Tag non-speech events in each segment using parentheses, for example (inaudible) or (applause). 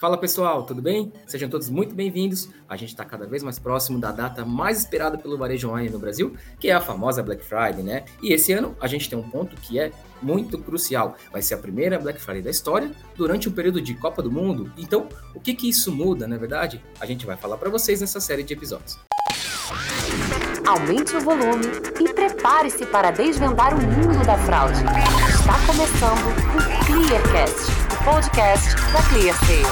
Fala pessoal, tudo bem? Sejam todos muito bem-vindos. A gente está cada vez mais próximo da data mais esperada pelo varejo online no Brasil, que é a famosa Black Friday, né? E esse ano a gente tem um ponto que é muito crucial. Vai ser a primeira Black Friday da história durante um período de Copa do Mundo. Então, o que que isso muda, na é verdade? A gente vai falar para vocês nessa série de episódios. Aumente o volume e prepare-se para desvendar o mundo da fraude. Está começando o Clearcast podcast da ClearSale.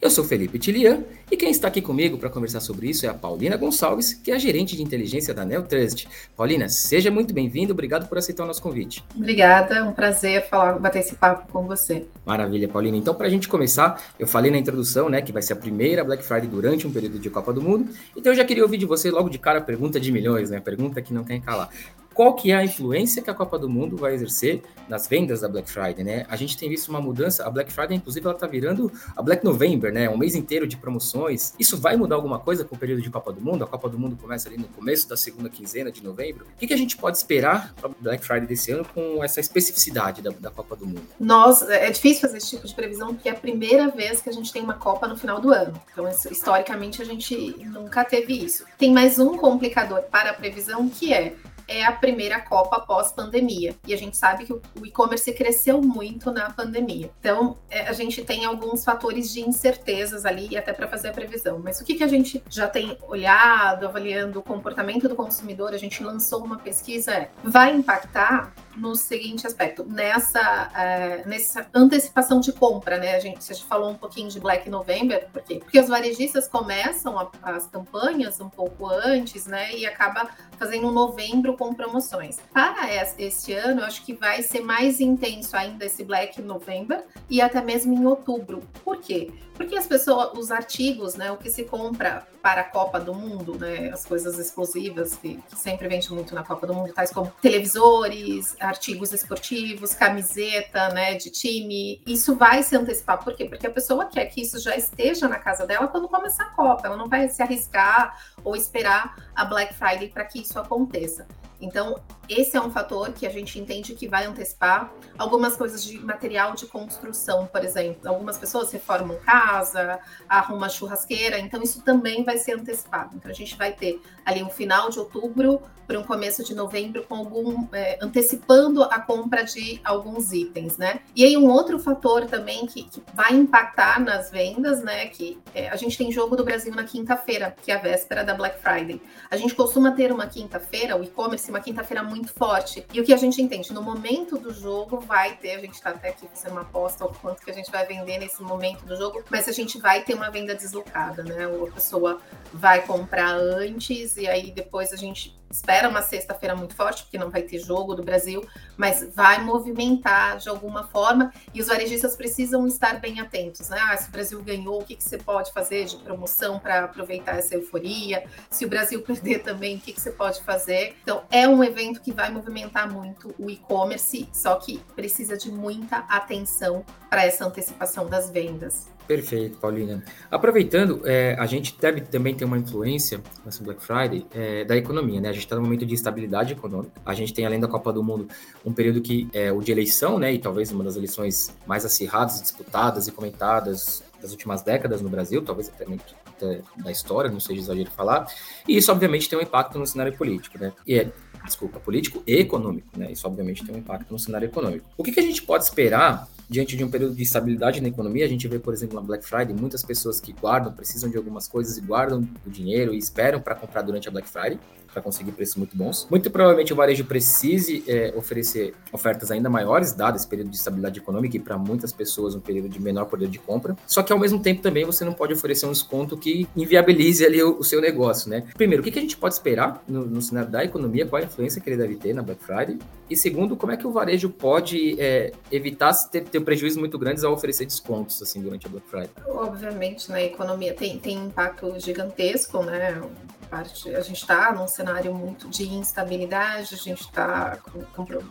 Eu sou Felipe Tilian e quem está aqui comigo para conversar sobre isso é a Paulina Gonçalves, que é a gerente de inteligência da Neotrust. Paulina, seja muito bem-vinda, obrigado por aceitar o nosso convite. Obrigada, um prazer falar, bater esse papo com você. Maravilha, Paulina. Então, para a gente começar, eu falei na introdução, né, que vai ser a primeira Black Friday durante um período de Copa do Mundo. Então, eu já queria ouvir de você logo de cara a pergunta de milhões, né? Pergunta que não quer calar qual que é a influência que a Copa do Mundo vai exercer nas vendas da Black Friday, né? A gente tem visto uma mudança, a Black Friday, inclusive, ela tá virando a Black November, né? Um mês inteiro de promoções. Isso vai mudar alguma coisa com o período de Copa do Mundo? A Copa do Mundo começa ali no começo da segunda quinzena de novembro. O que, que a gente pode esperar para Black Friday desse ano com essa especificidade da, da Copa do Mundo? Nós, é difícil fazer esse tipo de previsão porque é a primeira vez que a gente tem uma Copa no final do ano. Então, historicamente, a gente nunca teve isso. Tem mais um complicador para a previsão que é é a primeira Copa pós-pandemia. E a gente sabe que o e-commerce cresceu muito na pandemia. Então, é, a gente tem alguns fatores de incertezas ali, até para fazer a previsão. Mas o que, que a gente já tem olhado, avaliando o comportamento do consumidor? A gente lançou uma pesquisa, é, vai impactar no seguinte aspecto, nessa, é, nessa antecipação de compra, né? A gente, a gente falou um pouquinho de Black November, por quê? Porque os varejistas começam a, as campanhas um pouco antes, né? E acaba fazendo um novembro com promoções. Para este ano, eu acho que vai ser mais intenso ainda esse Black November e até mesmo em outubro. Por quê? Porque as pessoas, os artigos, né, o que se compra para a Copa do Mundo, né, as coisas explosivas que, que sempre vende muito na Copa do Mundo, tais como televisores, artigos esportivos, camiseta, né, de time, isso vai se antecipar. Por quê? Porque a pessoa quer que isso já esteja na casa dela quando começar a Copa. Ela não vai se arriscar ou esperar a Black Friday para que isso aconteça. Então, esse é um fator que a gente entende que vai antecipar algumas coisas de material de construção, por exemplo. Algumas pessoas reformam casa, arrumam churrasqueira, então isso também vai ser antecipado. Então, a gente vai ter ali um final de outubro para um começo de novembro com algum é, antecipando a compra de alguns itens, né? E aí um outro fator também que, que vai impactar nas vendas, né? Que é, a gente tem jogo do Brasil na quinta-feira, que é a véspera da Black Friday. A gente costuma ter uma quinta-feira, o e-commerce, uma quinta-feira muito forte. E o que a gente entende? No momento do jogo vai ter, a gente está até aqui fazendo uma aposta o quanto que a gente vai vender nesse momento do jogo, mas a gente vai ter uma venda deslocada, né? Ou a pessoa vai comprar antes e aí depois a gente espera uma sexta-feira muito forte, porque não vai ter jogo do Brasil, mas vai movimentar de alguma forma e os varejistas precisam estar bem atentos, né? Ah, se o Brasil ganhou, o que, que você pode fazer de promoção para aproveitar essa euforia? Se o Brasil (laughs) perder também, o que, que você pode fazer? Então, é um evento que vai movimentar muito o e-commerce, só que precisa de muita atenção para essa antecipação das vendas. Perfeito, Paulina. Aproveitando, é, a gente deve também ter uma influência nessa Black Friday é, da economia, né? A gente está num momento de estabilidade econômica. A gente tem, além da Copa do Mundo, um período que é o de eleição, né? E talvez uma das eleições mais acirradas, disputadas e comentadas das últimas décadas no Brasil, talvez até, até da história, não seja exagero falar. E isso, obviamente, tem um impacto no cenário político, né? E é, desculpa, político e econômico, né? Isso, obviamente, tem um impacto no cenário econômico. O que, que a gente pode esperar diante de um período de estabilidade na economia, a gente vê, por exemplo, na Black Friday, muitas pessoas que guardam, precisam de algumas coisas e guardam o dinheiro e esperam para comprar durante a Black Friday para conseguir preços muito bons. Muito provavelmente o varejo precise é, oferecer ofertas ainda maiores, dado esse período de estabilidade econômica e para muitas pessoas um período de menor poder de compra. Só que ao mesmo tempo também você não pode oferecer um desconto que inviabilize ali o, o seu negócio, né? Primeiro, o que, a gente pode esperar no, no, cenário da economia, qual a influência que ele deve ter na Black Friday? E segundo, como é que o varejo pode é, evitar ter, ter prejuízos muito grandes ao oferecer descontos assim durante a Black Friday? Obviamente, na economia tem, tem impacto gigantesco, né? Parte, a gente está num cenário muito de instabilidade, a gente está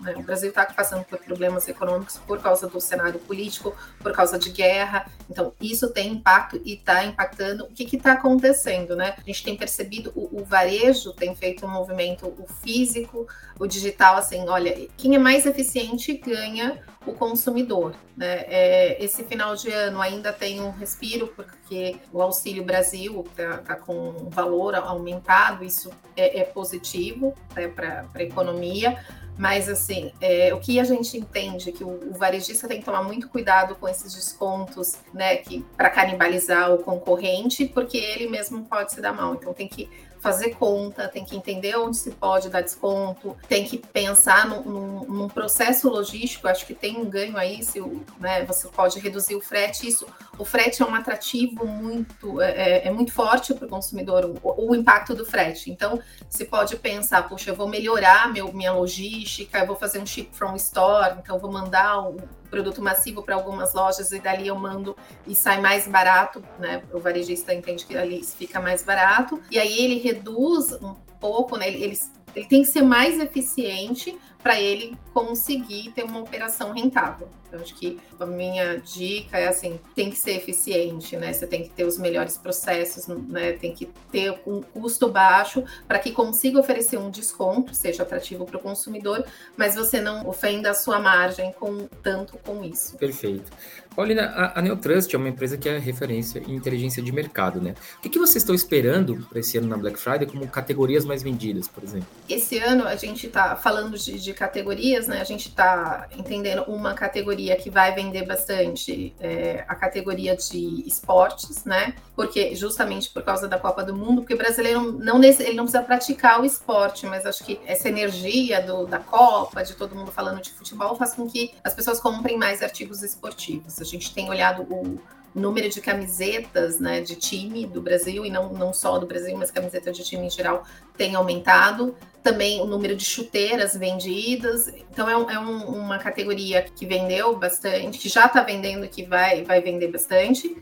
né, o Brasil está passando por problemas econômicos por causa do cenário político, por causa de guerra, então isso tem impacto e está impactando. O que está acontecendo, né? A gente tem percebido o, o, varejo tem feito um movimento, o físico, o digital, assim, olha, quem é mais eficiente ganha o consumidor. Né? É, esse final de ano ainda tem um respiro, porque o Auxílio Brasil está tá com valor aumentado, isso é, é positivo né, para a economia. Mas, assim, é, o que a gente entende é que o, o, varejista tem que tomar muito cuidado com esses descontos, né, para canibalizar o concorrente, porque ele mesmo pode se dar mal. Então, tem que fazer conta, tem que entender onde se pode dar desconto, tem que pensar num, num, num processo logístico. Acho que tem um ganho aí, se né, você pode reduzir o frete. Isso, o frete é um atrativo muito, é, é, é muito forte para o consumidor, o, o, impacto do frete. Então, se pode pensar, puxa, eu vou melhorar meu, minha logística, eu vou fazer um ship from store, então vou mandar um produto massivo para algumas lojas e dali eu mando e sai mais barato, né? O varejista entende que ali fica mais barato. E aí ele reduz um pouco, né? Ele, ele, ele tem que ser mais eficiente para ele conseguir ter uma operação rentável. Eu acho que a minha dica é assim, tem que ser eficiente, né? Você tem que ter os melhores processos, né? Tem que ter um custo baixo para que consiga oferecer um desconto, seja atrativo para o consumidor, mas você não ofenda a sua margem com tanto com isso. Perfeito. Paulina, a, a Neotrust é uma empresa que é referência em inteligência de mercado, né? O que, que vocês estão esperando para esse ano na Black Friday como categorias mais vendidas, por exemplo? Esse ano a gente está falando de, de, categorias, né? A gente está entendendo uma categoria que vai vender bastante, é, a categoria de esportes, né? Porque justamente por causa da Copa do Mundo, porque o brasileiro não ele não precisa praticar o esporte, mas acho que essa energia do, da Copa, de todo mundo falando de futebol, faz com que as pessoas comprem mais artigos esportivos a gente tem olhado o número de camisetas né, de time do Brasil, e não, não só do Brasil, mas camisetas de time em geral, tem aumentado. Também o número de chuteiras vendidas. Então, é, um, é um, uma categoria que vendeu bastante, que já está vendendo e que vai, vai vender bastante.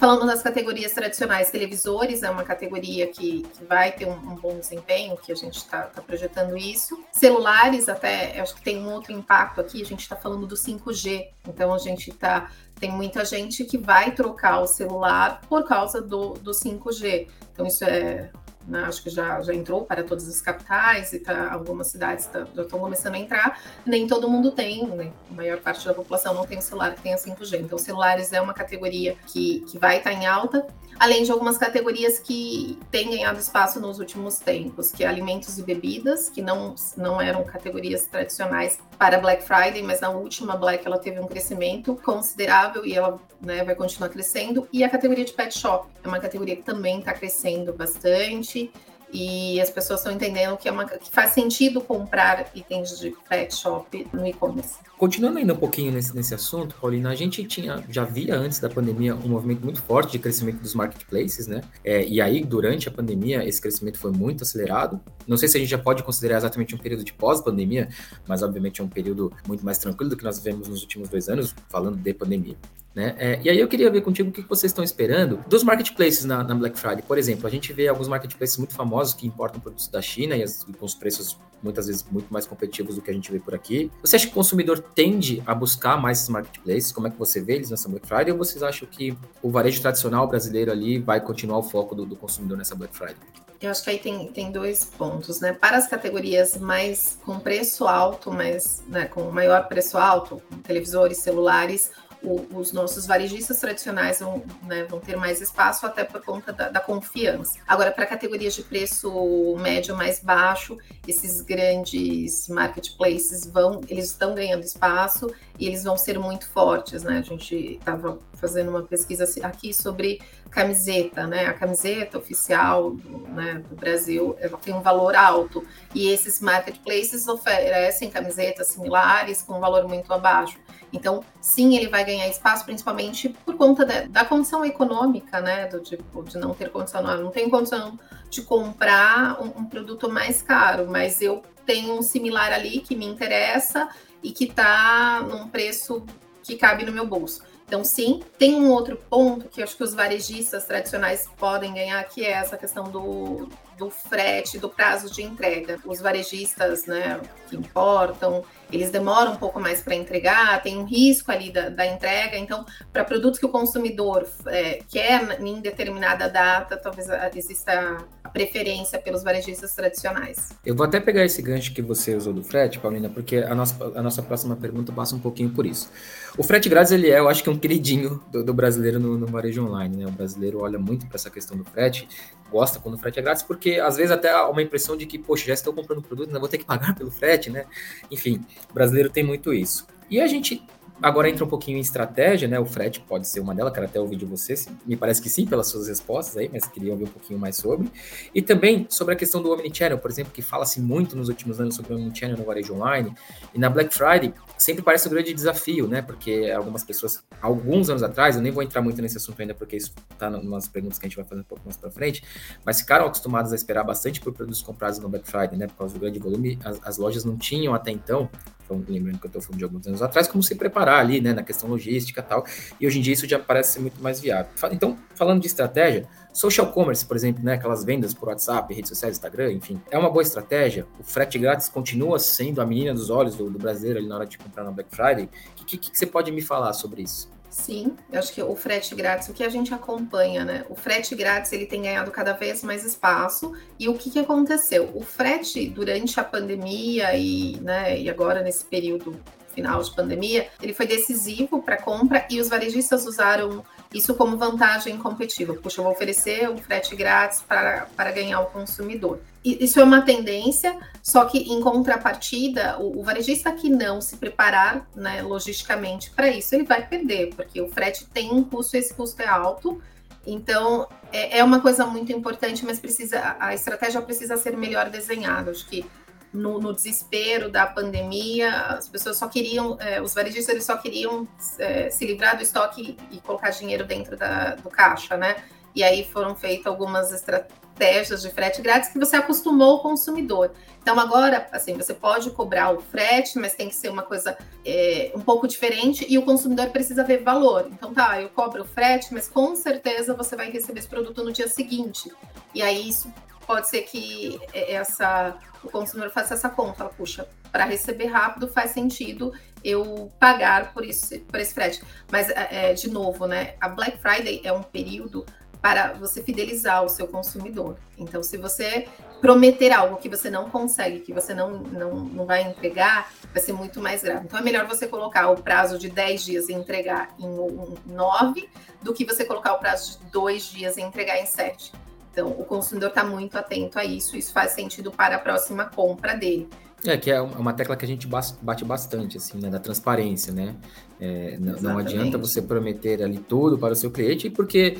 Falando das categorias tradicionais, televisores é uma categoria que, que vai ter um, um, bom desempenho, que a gente está tá projetando isso. Celulares, até, acho que tem um outro impacto aqui, a gente está falando do 5G, então a gente está. Tem muita gente que vai trocar o celular por causa do, do 5G. Então, isso é né? acho que já, já entrou para todas as capitais e tá, algumas cidades tá, já estão começando a entrar. Nem todo mundo tem, né? a maior parte da população não tem um celular que tenha 5G. Então, celulares é uma categoria que, que vai estar tá em alta além de algumas categorias que têm ganhado espaço nos últimos tempos, que é alimentos e bebidas, que não, não eram categorias tradicionais para Black Friday, mas na última Black ela teve um crescimento considerável e ela né, vai continuar crescendo. E a categoria de pet shop é uma categoria que também está crescendo bastante e as pessoas estão entendendo que, é uma, que faz sentido comprar itens de pet shop no e-commerce. Continuando ainda um pouquinho nesse, nesse assunto, Paulina, a gente tinha, já via antes da pandemia um movimento muito forte de crescimento dos marketplaces, né? É, e aí, durante a pandemia, esse crescimento foi muito acelerado. Não sei se a gente já pode considerar exatamente um período de pós-pandemia, mas obviamente é um período muito mais tranquilo do que nós vivemos nos últimos dois anos, falando de pandemia. Né? É, e aí eu queria ver contigo o que vocês estão esperando dos marketplaces na, na, Black Friday. Por exemplo, a gente vê alguns marketplaces muito famosos que importam produtos da China e, as, com os preços muitas vezes muito mais competitivos do que a gente vê por aqui. Você acha que o consumidor tende a buscar mais esses marketplaces? Como é que você vê eles nessa Black Friday? Ou vocês acham que o varejo tradicional brasileiro ali vai continuar o foco do, do consumidor nessa Black Friday? Eu acho que aí tem, tem dois pontos, né? Para as categorias mais com preço alto, mas né, com maior preço alto, televisores, celulares, o, os nossos varejistas tradicionais vão, né, vão ter mais espaço até por conta da, da confiança. Agora, para categorias de preço médio mais baixo, esses grandes marketplaces vão, eles estão ganhando espaço e eles vão ser muito fortes, né? A gente estava fazendo uma pesquisa aqui sobre camiseta, né? A camiseta oficial né, do Brasil tem um valor alto e esses marketplaces oferecem camisetas similares com um valor muito abaixo. Então, sim, ele vai ganhar espaço, principalmente por conta da, da condição econômica, né? Do tipo, de não ter condição, não, não tenho condição de comprar um, um produto mais caro, mas eu tenho um similar ali que me interessa e que está num preço que cabe no meu bolso. Então, sim, tem um outro ponto que acho que os varejistas tradicionais podem ganhar, que é essa questão do, do frete, do prazo de entrega. Os varejistas, né, que importam, eles demoram um pouco mais para entregar, tem um risco ali da, da entrega. Então, para produtos que o consumidor é, quer em determinada data, talvez exista preferência pelos varejistas tradicionais. Eu vou até pegar esse gancho que você usou do frete, Paulina, porque a nossa, a nossa próxima pergunta passa um pouquinho por isso. O frete grátis, ele é, eu acho que é um queridinho do, do brasileiro no, no, varejo online, né? O brasileiro olha muito para essa questão do frete, gosta quando o frete é grátis, porque às vezes até há uma impressão de que, poxa, já estou comprando produto, ainda vou ter que pagar pelo frete, né? Enfim, o brasileiro tem muito isso. E a gente Agora entra um pouquinho em estratégia, né? O frete pode ser uma delas, quero até ouvir de você, me parece que sim, pelas suas respostas aí, mas queria ouvir um pouquinho mais sobre. E também sobre a questão do Omnichannel, por exemplo, que fala-se muito nos últimos anos sobre o Omnichannel no varejo online. E na Black Friday sempre parece um grande desafio, né? Porque algumas pessoas, alguns anos atrás, eu nem vou entrar muito nesse assunto ainda, porque isso está nas perguntas que a gente vai fazer um pouco mais para frente, mas ficaram acostumados a esperar bastante por produtos comprados no Black Friday, né? Por causa do grande volume, as, as lojas não tinham até então lembrando que eu estou falando de alguns anos atrás, como se preparar ali, né, na questão logística e tal. E hoje em dia isso já parece ser muito mais viável. Então, falando de estratégia, social commerce, por exemplo, né, aquelas vendas por WhatsApp, redes sociais, Instagram, enfim, é uma boa estratégia. O frete grátis continua sendo a menina dos olhos do, do brasileiro ali na hora de comprar na Black Friday. O que, que, que você pode me falar sobre isso? Sim, eu acho que o frete grátis, o que a gente acompanha, né? O frete grátis ele tem ganhado cada vez mais espaço. E o que, que aconteceu? O frete durante a pandemia e, né, e agora nesse período final de pandemia, ele foi decisivo para a compra e os varejistas usaram isso como vantagem competitiva. Puxa, eu vou oferecer um frete grátis para, para ganhar o consumidor. Isso é uma tendência, só que em contrapartida, o, o varejista que não se preparar né, logisticamente para isso, ele vai perder, porque o frete tem um custo, esse custo é alto. Então, é, é uma coisa muito importante, mas precisa a estratégia precisa ser melhor desenhada. Acho que no, no, desespero da pandemia, as pessoas só queriam, é, os varejistas eles só queriam é, se livrar do estoque e colocar dinheiro dentro da, do caixa, né? E aí foram feitas algumas estratégias de frete grátis que você acostumou o consumidor. Então agora, assim, você pode cobrar o frete, mas tem que ser uma coisa é, um pouco diferente e o consumidor precisa ver valor. Então tá, eu cobro o frete, mas com certeza você vai receber esse produto no dia seguinte. E aí isso pode ser que essa o consumidor faça essa conta, puxa, para receber rápido faz sentido eu pagar por isso, por esse frete. Mas é, é, de novo, né? A Black Friday é um período para você fidelizar o seu consumidor. Então, se você prometer algo que você não consegue, que você não, não, não vai entregar, vai ser muito mais grave. Então, é melhor você colocar o prazo de 10 dias e entregar em 9 do que você colocar o prazo de 2 dias e entregar em 7. Então, o consumidor está muito atento a isso, isso faz sentido para a próxima compra dele. É, que é uma tecla que a gente bate bastante, assim, né, da transparência, né? É, não, não, adianta você prometer ali tudo para o seu cliente, porque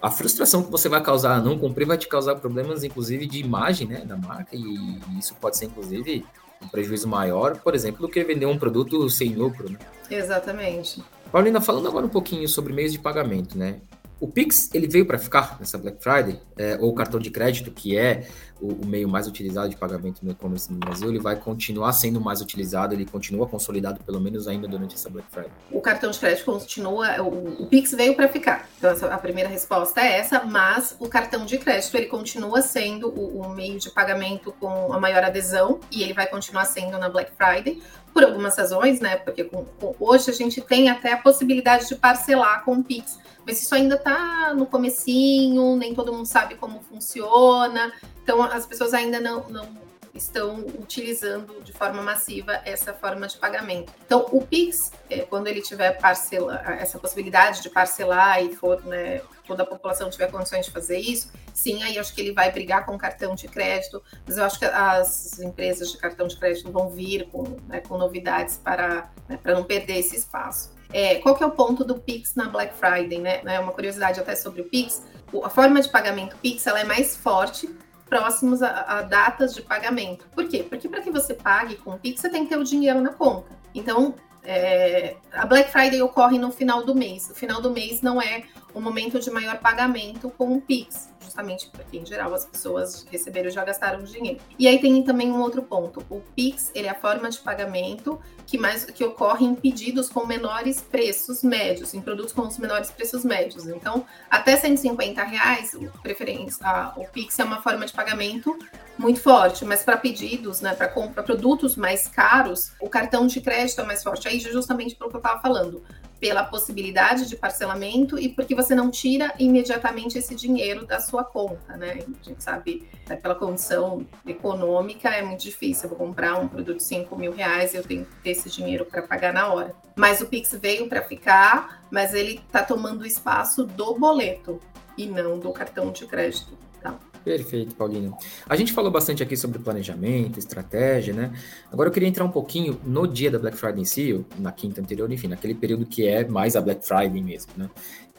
a frustração que você vai causar a não cumprir vai te causar problemas, inclusive, de imagem, né, da marca, e isso pode ser, inclusive, um prejuízo maior, por exemplo, do que vender um produto sem lucro, né? Exatamente. Paulina, falando agora um pouquinho sobre meios de pagamento, né? O Pix ele veio para ficar nessa Black Friday, é, ou o cartão de crédito, que é o, o, meio mais utilizado de pagamento no e-commerce no Brasil, ele vai continuar sendo mais utilizado, ele continua consolidado, pelo menos ainda durante essa Black Friday. O cartão de crédito continua, o, o Pix veio para ficar. Então, essa, a primeira resposta é essa, mas o cartão de crédito ele continua sendo o, o meio de pagamento com a maior adesão e ele vai continuar sendo na Black Friday por algumas razões, né? Porque com, com, hoje a gente tem até a possibilidade de parcelar com o Pix mas isso ainda está no comecinho, nem todo mundo sabe como funciona, então as pessoas ainda não, não estão utilizando de forma massiva essa forma de pagamento. Então, o Pix, é, quando ele tiver parcela, essa possibilidade de parcelar e for, né, toda a população tiver condições de fazer isso, sim, aí acho que ele vai brigar com cartão de crédito, mas eu acho que as empresas de cartão de crédito vão vir com, né, com novidades para, né, para não perder esse espaço. É, qual que é o ponto do Pix na Black Friday, né? É uma curiosidade até sobre o Pix. A forma de pagamento Pix ela é mais forte próximos a, a datas de pagamento. Por quê? Porque para que você pague com o Pix, você tem que ter o dinheiro na conta. Então, é, a Black Friday ocorre no final do mês. O final do mês não é o momento de maior pagamento com o Pix justamente porque, em geral, as pessoas receberam já gastaram dinheiro. E aí tem também um outro ponto. O Pix, ele é a forma de pagamento que mais que ocorre em pedidos com menores preços médios, em produtos com os menores preços médios. Então, até 150 reais, preferência, a, o Pix é uma forma de pagamento muito forte, mas para pedidos, né, para compra produtos mais caros, o cartão de crédito é mais forte. Aí justamente pelo que eu estava falando, pela possibilidade de parcelamento e porque você não tira imediatamente esse dinheiro da sua conta, né? A gente sabe, pela condição econômica, é muito difícil. Eu vou comprar um produto de 5 mil reais, eu tenho que ter esse dinheiro para pagar na hora. Mas o Pix veio para ficar, mas ele está tomando o espaço do boleto e não do cartão de crédito. Tá? Perfeito, Paulinho. A gente falou bastante aqui sobre planejamento, estratégia, né? Agora eu queria entrar um pouquinho no dia da Black Friday em si, na quinta anterior, enfim, naquele período que é mais a Black Friday mesmo, né?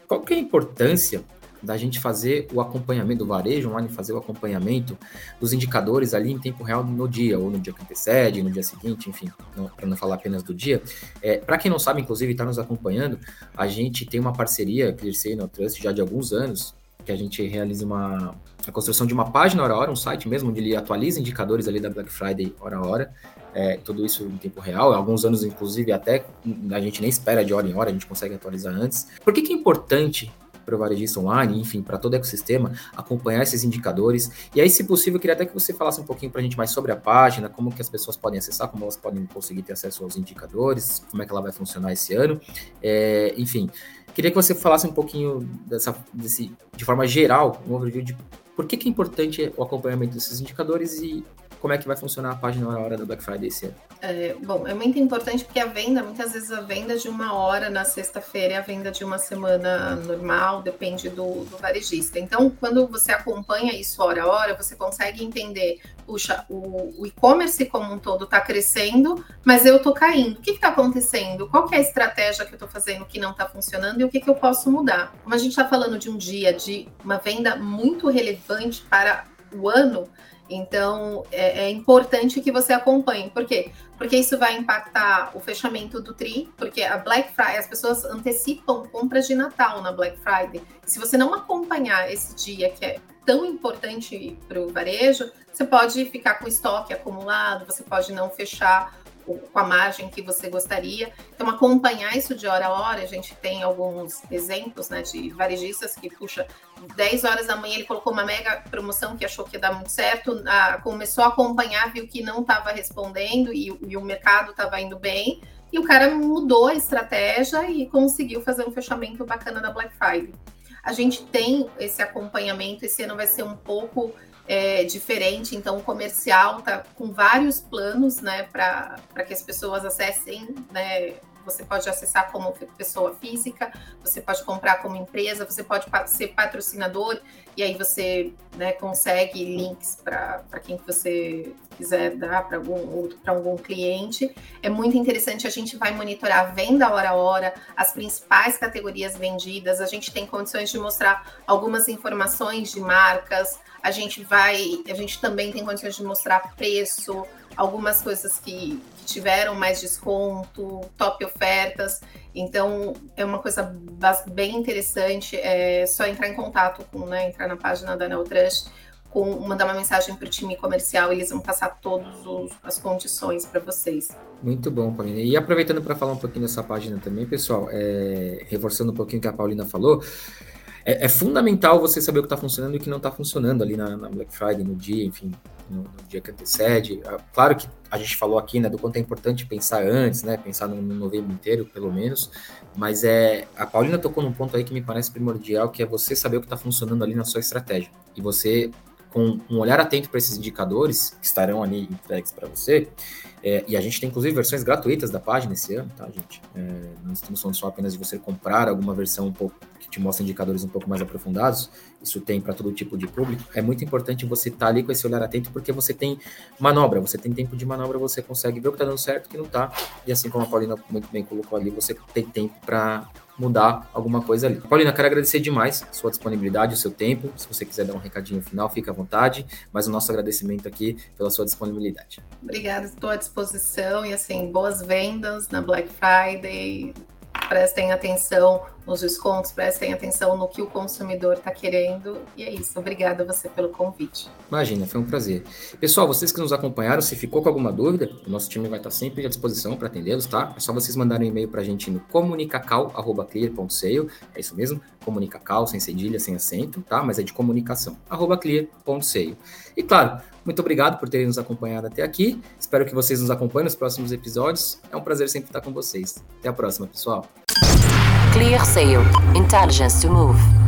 Qual que é a importância da gente fazer o acompanhamento do varejo online, fazer o acompanhamento dos indicadores ali em tempo real no dia, ou no dia que antecede, no dia seguinte, enfim, para não falar apenas do dia. É, para quem não sabe, inclusive, está nos acompanhando, a gente tem uma parceria, Clearsay no Trust, já de alguns anos, que a gente realiza uma a construção de uma página hora a hora, um site mesmo, onde ele atualiza indicadores ali da Black Friday hora a hora, é, tudo isso em tempo real, alguns anos inclusive até a gente nem espera de hora em hora, a gente consegue atualizar antes. Por que, que é importante para o varejista online, enfim, para todo o ecossistema, acompanhar esses indicadores. E aí, se possível, eu queria até que você falasse um pouquinho para a gente mais sobre a página, como que as pessoas podem acessar, como elas podem conseguir ter acesso aos indicadores, como é que ela vai funcionar esse ano. É, enfim, queria que você falasse um pouquinho dessa, desse, de forma geral, um overview de por que, que é importante o acompanhamento desses indicadores e como é que vai funcionar a página na hora da Black Friday esse ano? É, bom, é muito importante porque a venda, muitas vezes a venda de uma hora na sexta-feira é a venda de uma semana normal, depende do, do, varejista. Então, quando você acompanha isso hora a hora, você consegue entender, puxa, o, o e-commerce como um todo está crescendo, mas eu estou caindo. O que está acontecendo? Qual é a estratégia que eu estou fazendo que não está funcionando e o que, que eu posso mudar? Como a gente está falando de um dia de uma venda muito relevante para o ano, então, é, é, importante que você acompanhe. Por quê? Porque isso vai impactar o fechamento do TRI, porque a Black Friday, as pessoas antecipam compras de Natal na Black Friday. Se você não acompanhar esse dia, que é tão importante para o varejo, você pode ficar com estoque acumulado, você pode não fechar com a margem que você gostaria. Então, acompanhar isso de hora a hora, a gente tem alguns exemplos né, de varejistas que, puxa, 10 horas da manhã ele colocou uma mega promoção que achou que ia dar muito certo, a, começou a acompanhar, viu que não estava respondendo e, e o mercado estava indo bem, e o cara mudou a estratégia e conseguiu fazer um fechamento bacana da Black Friday. A gente tem esse acompanhamento, esse ano vai ser um pouco é, diferente, então o comercial está com vários planos né, para que as pessoas acessem né, você pode acessar como pessoa física, você pode comprar como empresa, você pode ser patrocinador e aí você né, consegue links para quem você quiser dar para algum, algum cliente. É muito interessante, a gente vai monitorar a venda hora a hora, as principais categorias vendidas, a gente tem condições de mostrar algumas informações de marcas, a gente vai, a gente também tem condições de mostrar preço, algumas coisas que, que, tiveram mais desconto, top ofertas. Então, é uma coisa bem interessante. É só entrar em contato com, né, entrar na página da Neotrust, com, mandar uma mensagem para o time comercial, eles vão passar todas as condições para vocês. Muito bom, Paulina. E aproveitando para falar um pouquinho dessa página também, pessoal, é, reforçando um pouquinho o que a Paulina falou, é, é, fundamental você saber o que está funcionando e o que não está funcionando ali na, na, Black Friday, no dia, enfim, no, no, dia que antecede. Ah, claro que a gente falou aqui, né, do quanto é importante pensar antes, né, pensar no, no novembro inteiro, pelo menos, mas é a Paulina tocou num ponto aí que me parece primordial, que é você saber o que está funcionando ali na sua estratégia e você com um olhar atento para esses indicadores que estarão ali entregues para você. É, e a gente tem inclusive versões gratuitas da página esse ano, tá, gente? É, não estamos falando só apenas de você comprar alguma versão um pouco que te mostra indicadores um pouco mais aprofundados. Isso tem para todo tipo de público. É muito importante você estar tá ali com esse olhar atento, porque você tem manobra, você tem tempo de manobra, você consegue ver o que está dando certo o que não está. E assim como a Paulina muito bem colocou ali, você tem tempo para mudar alguma coisa ali. Paulina, quero agradecer demais sua disponibilidade, o seu tempo. Se você quiser dar um recadinho final, fica à vontade. Mas o nosso agradecimento aqui pela sua disponibilidade. Obrigada, estou à disposição e assim, boas vendas na Black Friday prestem atenção nos descontos, prestem atenção no que o consumidor está querendo. E é isso. Obrigada a você pelo convite. Imagina, foi um prazer. Pessoal, vocês que nos acompanharam, se ficou com alguma dúvida, o nosso time vai estar sempre à disposição para atendê-los, tá? É só vocês mandarem um e-mail para a gente no comunicacal.clear.sale. É isso mesmo, comunicacal, sem cedilha, sem acento, tá? Mas é de comunicação, arroba clear.sale. E claro, muito obrigado por terem nos acompanhado até aqui. Espero que vocês nos acompanhem nos próximos episódios. É um prazer sempre estar com vocês. Até a próxima, pessoal. Clear sail. Intelligence to Move.